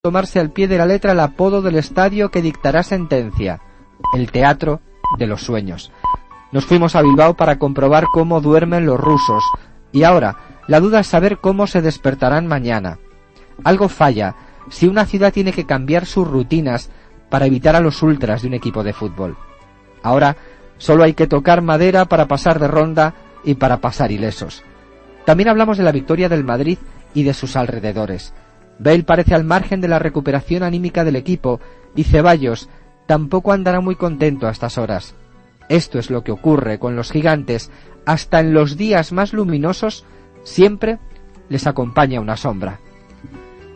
tomarse al pie de la letra el apodo del estadio que dictará sentencia, el Teatro de los Sueños. Nos fuimos a Bilbao para comprobar cómo duermen los rusos, y ahora la duda es saber cómo se despertarán mañana. Algo falla si una ciudad tiene que cambiar sus rutinas para evitar a los ultras de un equipo de fútbol. Ahora solo hay que tocar madera para pasar de ronda y para pasar ilesos. También hablamos de la victoria del Madrid y de sus alrededores. Bale parece al margen de la recuperación anímica del equipo y Ceballos tampoco andará muy contento a estas horas. Esto es lo que ocurre con los gigantes. Hasta en los días más luminosos siempre les acompaña una sombra.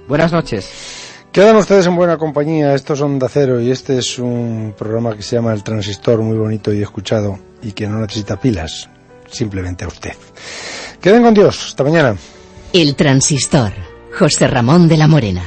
Buenas noches. Quedan ustedes en buena compañía, estos son de acero y este es un programa que se llama El Transistor, muy bonito y escuchado y que no necesita pilas, simplemente a usted. Queden con Dios, hasta mañana. El Transistor, José Ramón de la Morena.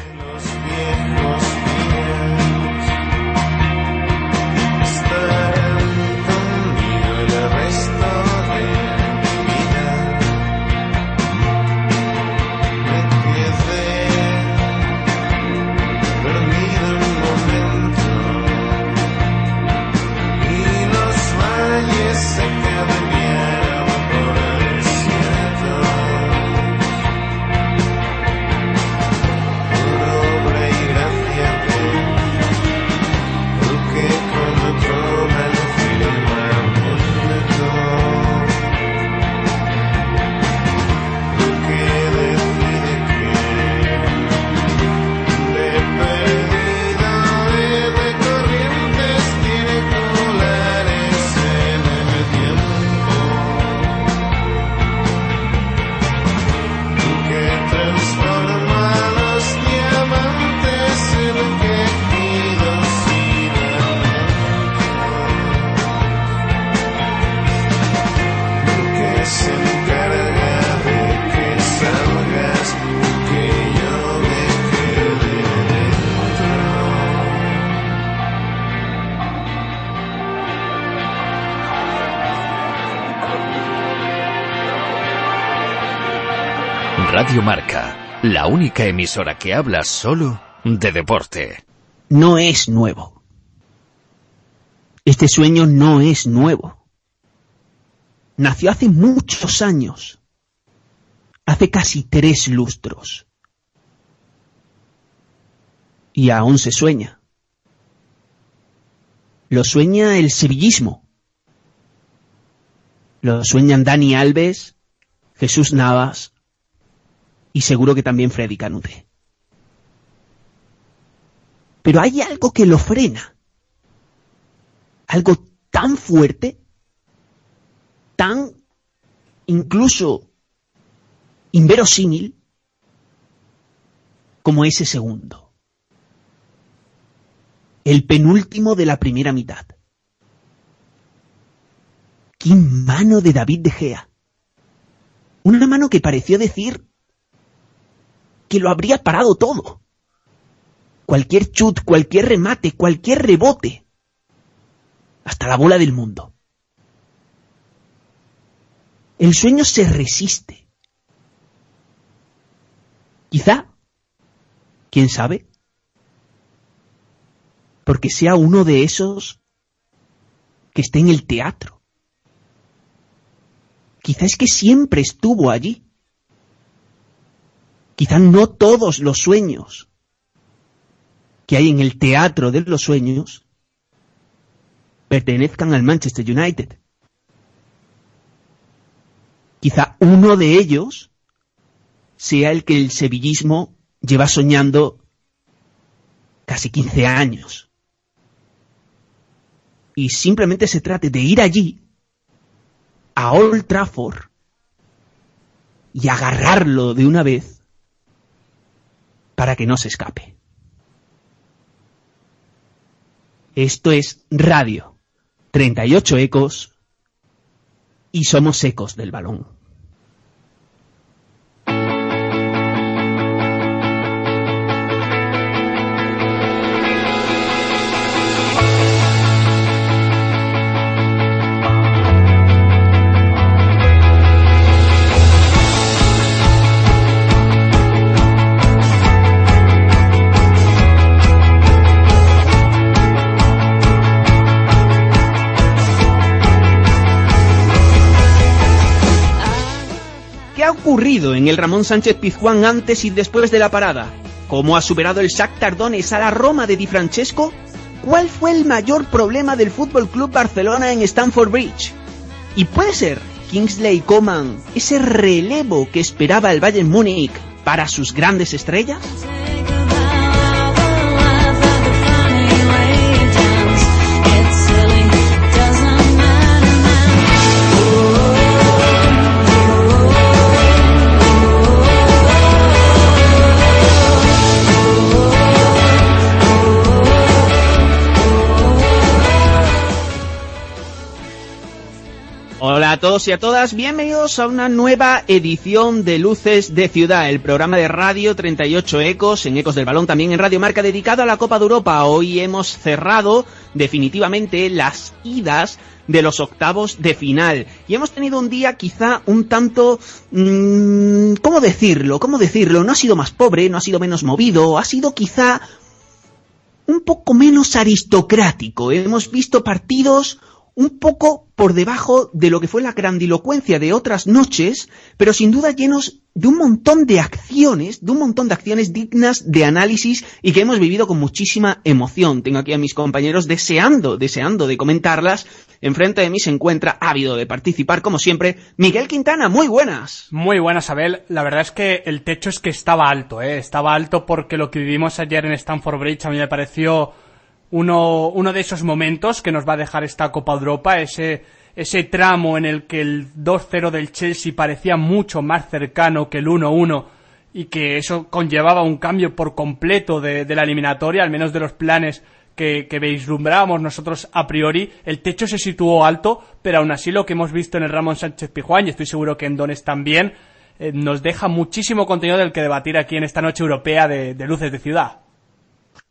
La única emisora que habla solo de deporte. No es nuevo. Este sueño no es nuevo. Nació hace muchos años. Hace casi tres lustros. Y aún se sueña. Lo sueña el sevillismo. Lo sueñan Dani Alves, Jesús Navas, y seguro que también Freddy Canute. Pero hay algo que lo frena. Algo tan fuerte, tan incluso inverosímil, como ese segundo. El penúltimo de la primera mitad. ¡Qué mano de David de Gea! Una mano que pareció decir que lo habría parado todo. Cualquier chut, cualquier remate, cualquier rebote. Hasta la bola del mundo. El sueño se resiste. Quizá, quién sabe, porque sea uno de esos que esté en el teatro. Quizá es que siempre estuvo allí. Quizá no todos los sueños que hay en el teatro de los sueños pertenezcan al Manchester United. Quizá uno de ellos sea el que el sevillismo lleva soñando casi 15 años. Y simplemente se trate de ir allí, a Old Trafford, y agarrarlo de una vez para que no se escape. Esto es Radio 38 Ecos y somos ecos del balón. Ocurrido en el Ramón Sánchez Pizjuán antes y después de la parada? ¿Cómo ha superado el Shakhtar Donetsk a la Roma de Di Francesco? ¿Cuál fue el mayor problema del Fútbol Club Barcelona en Stamford Bridge? ¿Y puede ser Kingsley Coman ese relevo que esperaba el Bayern Múnich para sus grandes estrellas? Todos y a todas, bienvenidos a una nueva edición de Luces de Ciudad, el programa de Radio 38 Ecos, en Ecos del Balón, también en Radio Marca, dedicado a la Copa de Europa. Hoy hemos cerrado definitivamente las idas de los octavos de final. Y hemos tenido un día quizá un tanto... Mmm, ¿Cómo decirlo? ¿Cómo decirlo? No ha sido más pobre, no ha sido menos movido, ha sido quizá un poco menos aristocrático. Hemos visto partidos un poco por debajo de lo que fue la grandilocuencia de otras noches, pero sin duda llenos de un montón de acciones, de un montón de acciones dignas de análisis y que hemos vivido con muchísima emoción. Tengo aquí a mis compañeros deseando, deseando de comentarlas. Enfrente de mí se encuentra, ávido de participar, como siempre, Miguel Quintana. Muy buenas. Muy buenas, Abel. La verdad es que el techo es que estaba alto, ¿eh? Estaba alto porque lo que vivimos ayer en Stanford Bridge a mí me pareció uno, uno de esos momentos que nos va a dejar esta Copa Europa, ese, ese tramo en el que el 2-0 del Chelsea parecía mucho más cercano que el 1-1 y que eso conllevaba un cambio por completo de, de la eliminatoria, al menos de los planes que, que vislumbrábamos nosotros a priori. El techo se situó alto, pero aún así lo que hemos visto en el Ramón Sánchez Pijuán, y estoy seguro que en Dones también, eh, nos deja muchísimo contenido del que debatir aquí en esta noche europea de, de Luces de Ciudad.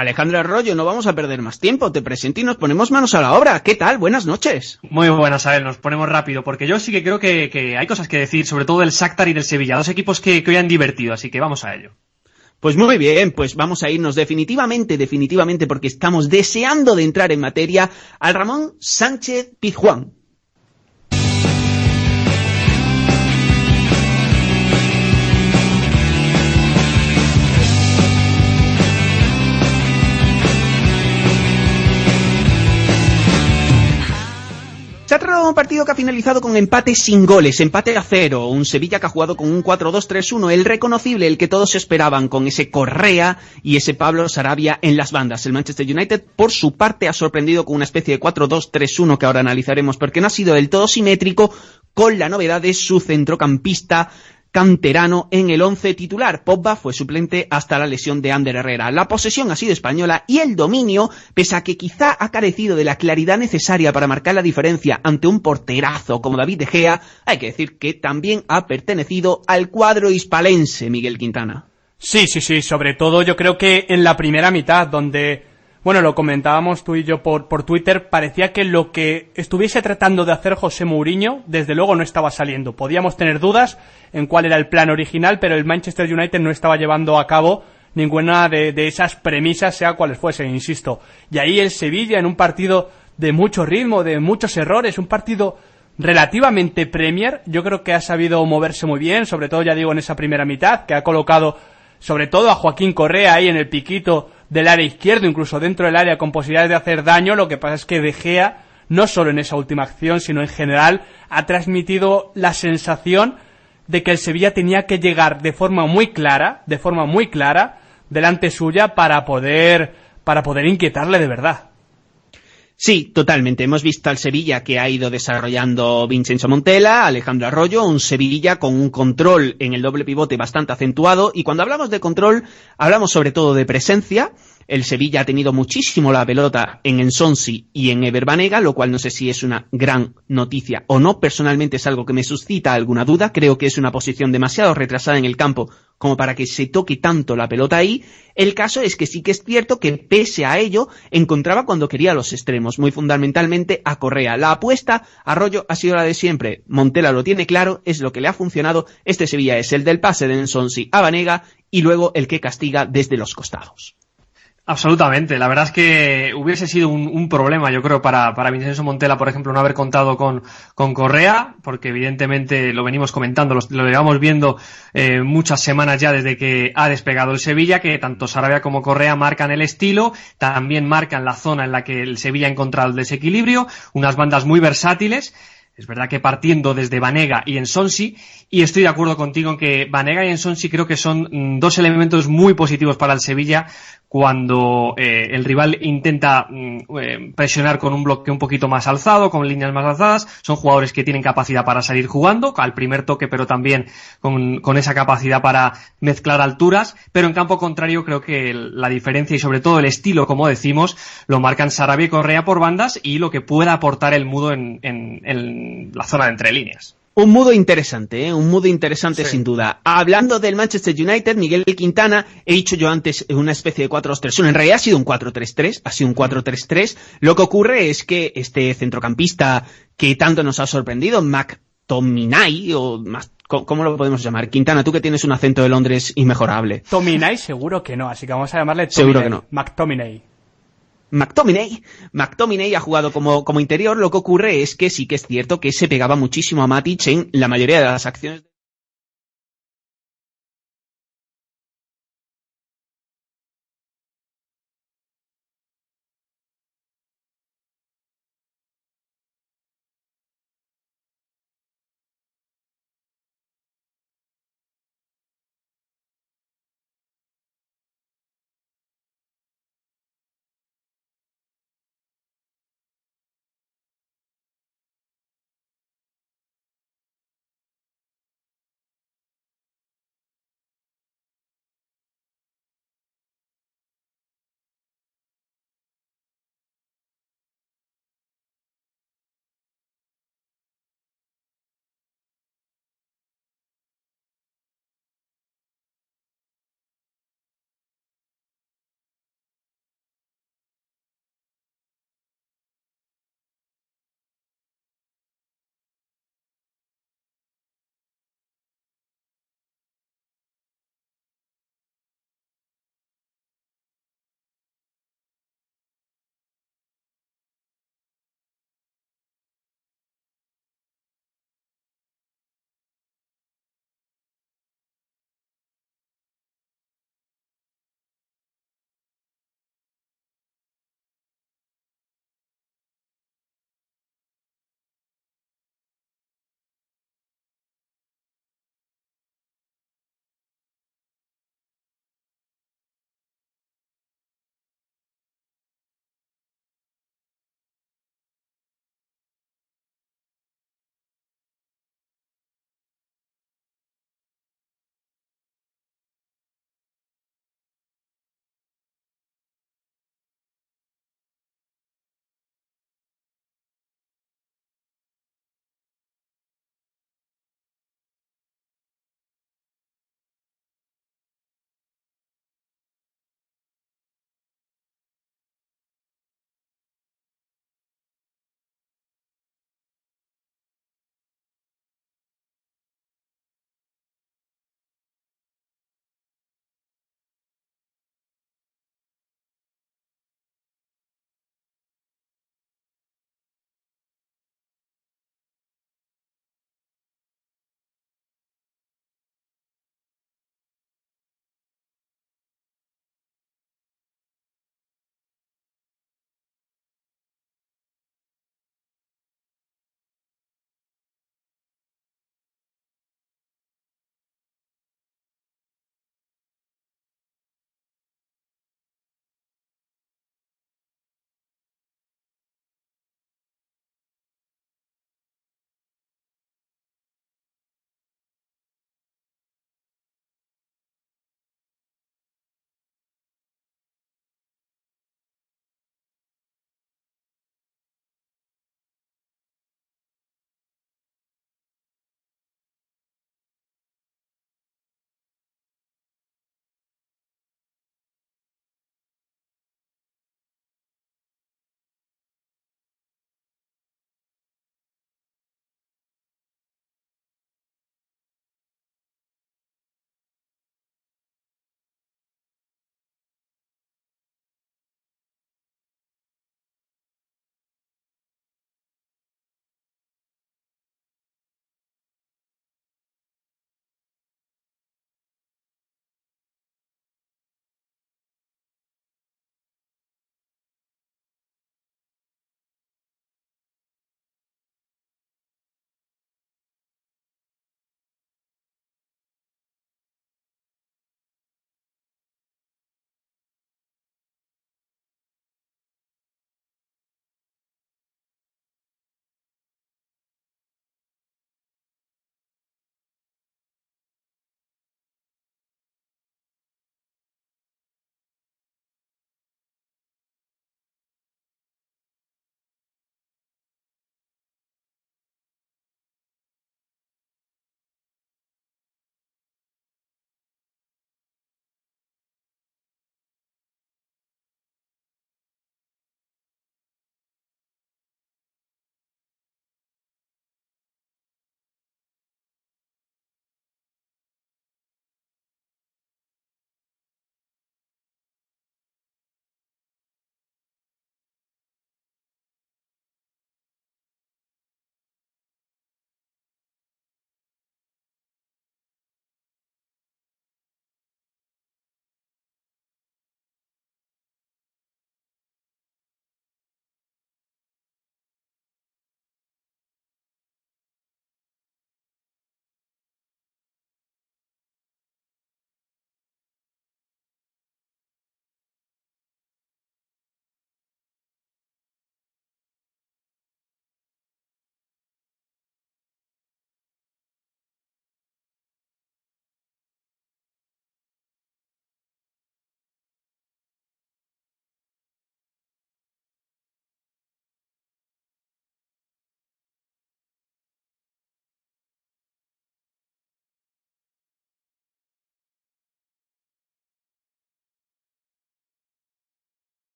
Alejandro Arroyo, no vamos a perder más tiempo, te presento y nos ponemos manos a la obra. ¿Qué tal? Buenas noches. Muy buenas, a ver, nos ponemos rápido, porque yo sí que creo que, que hay cosas que decir, sobre todo del Shakhtar y del Sevilla, dos equipos que, que hoy han divertido, así que vamos a ello. Pues muy bien, pues vamos a irnos definitivamente, definitivamente, porque estamos deseando de entrar en materia al Ramón Sánchez Pizjuán. Tratado un partido que ha finalizado con empate sin goles, empate a cero, un Sevilla que ha jugado con un 4-2-3-1, el reconocible, el que todos esperaban, con ese Correa y ese Pablo Sarabia en las bandas. El Manchester United, por su parte, ha sorprendido con una especie de 4-2-3-1 que ahora analizaremos, porque no ha sido del todo simétrico, con la novedad de su centrocampista canterano en el once titular. Pogba fue suplente hasta la lesión de Ander Herrera. La posesión ha sido española y el dominio, pese a que quizá ha carecido de la claridad necesaria para marcar la diferencia ante un porterazo como David De Gea, hay que decir que también ha pertenecido al cuadro hispalense Miguel Quintana. Sí, sí, sí, sobre todo yo creo que en la primera mitad, donde bueno, lo comentábamos tú y yo por, por Twitter, parecía que lo que estuviese tratando de hacer José Mourinho, desde luego no estaba saliendo. Podíamos tener dudas en cuál era el plan original, pero el Manchester United no estaba llevando a cabo ninguna de, de esas premisas, sea cuales fuesen, insisto. Y ahí el Sevilla, en un partido de mucho ritmo, de muchos errores, un partido relativamente Premier, yo creo que ha sabido moverse muy bien, sobre todo ya digo en esa primera mitad, que ha colocado sobre todo a Joaquín Correa ahí en el piquito del área izquierdo, incluso dentro del área con posibilidades de hacer daño, lo que pasa es que De Gea, no solo en esa última acción, sino en general, ha transmitido la sensación de que el Sevilla tenía que llegar de forma muy clara, de forma muy clara, delante suya para poder, para poder inquietarle de verdad. Sí, totalmente. Hemos visto al Sevilla que ha ido desarrollando Vincenzo Montella, Alejandro Arroyo, un Sevilla con un control en el doble pivote bastante acentuado. Y cuando hablamos de control, hablamos sobre todo de presencia. El Sevilla ha tenido muchísimo la pelota en Ensonsi y en Everbanega, lo cual no sé si es una gran noticia o no. Personalmente es algo que me suscita alguna duda. Creo que es una posición demasiado retrasada en el campo como para que se toque tanto la pelota ahí. El caso es que sí que es cierto que pese a ello encontraba cuando quería los extremos, muy fundamentalmente a Correa. La apuesta Arroyo ha sido la de siempre. Montela lo tiene claro, es lo que le ha funcionado. Este Sevilla es el del pase de Ensonsi a Vanega y luego el que castiga desde los costados. Absolutamente. La verdad es que hubiese sido un, un problema, yo creo, para, para Vincenzo Montela, por ejemplo, no haber contado con, con Correa, porque evidentemente lo venimos comentando, lo, lo llevamos viendo eh, muchas semanas ya desde que ha despegado el Sevilla, que tanto Sarabia como Correa marcan el estilo, también marcan la zona en la que el Sevilla ha encontrado el desequilibrio, unas bandas muy versátiles. Es verdad que partiendo desde Vanega y Ensonsi, y estoy de acuerdo contigo en que Vanega y Ensonsi creo que son mm, dos elementos muy positivos para el Sevilla cuando eh, el rival intenta mm, eh, presionar con un bloque un poquito más alzado, con líneas más alzadas. Son jugadores que tienen capacidad para salir jugando, al primer toque, pero también con, esa capacidad para mezclar alturas. Pero en campo contrario creo que la diferencia y sobre todo el estilo, como decimos, lo marcan Sarabia y Correa por bandas y lo que pueda aportar el mudo en- en la zona de entre líneas. Un mudo interesante, ¿eh? un mudo interesante Sí. sin duda. Hablando del Manchester United, Miguel Quintana, he dicho yo antes una especie de 4-2-3-1, en realidad ha sido un 4-3-3, ha sido un 4-3-3. Lo que ocurre es que este centrocampista que tanto nos ha sorprendido, McTominay, o más, ¿cómo lo podemos llamar? Quintana, tú que tienes un acento de Londres inmejorable. Tominay seguro que no, así que vamos a llamarle Seguro Tominay. que no. McTominay. McTominay, McTominay ha jugado como, como interior, lo que ocurre es que sí que es cierto que se pegaba muchísimo a Matic en la mayoría de las acciones.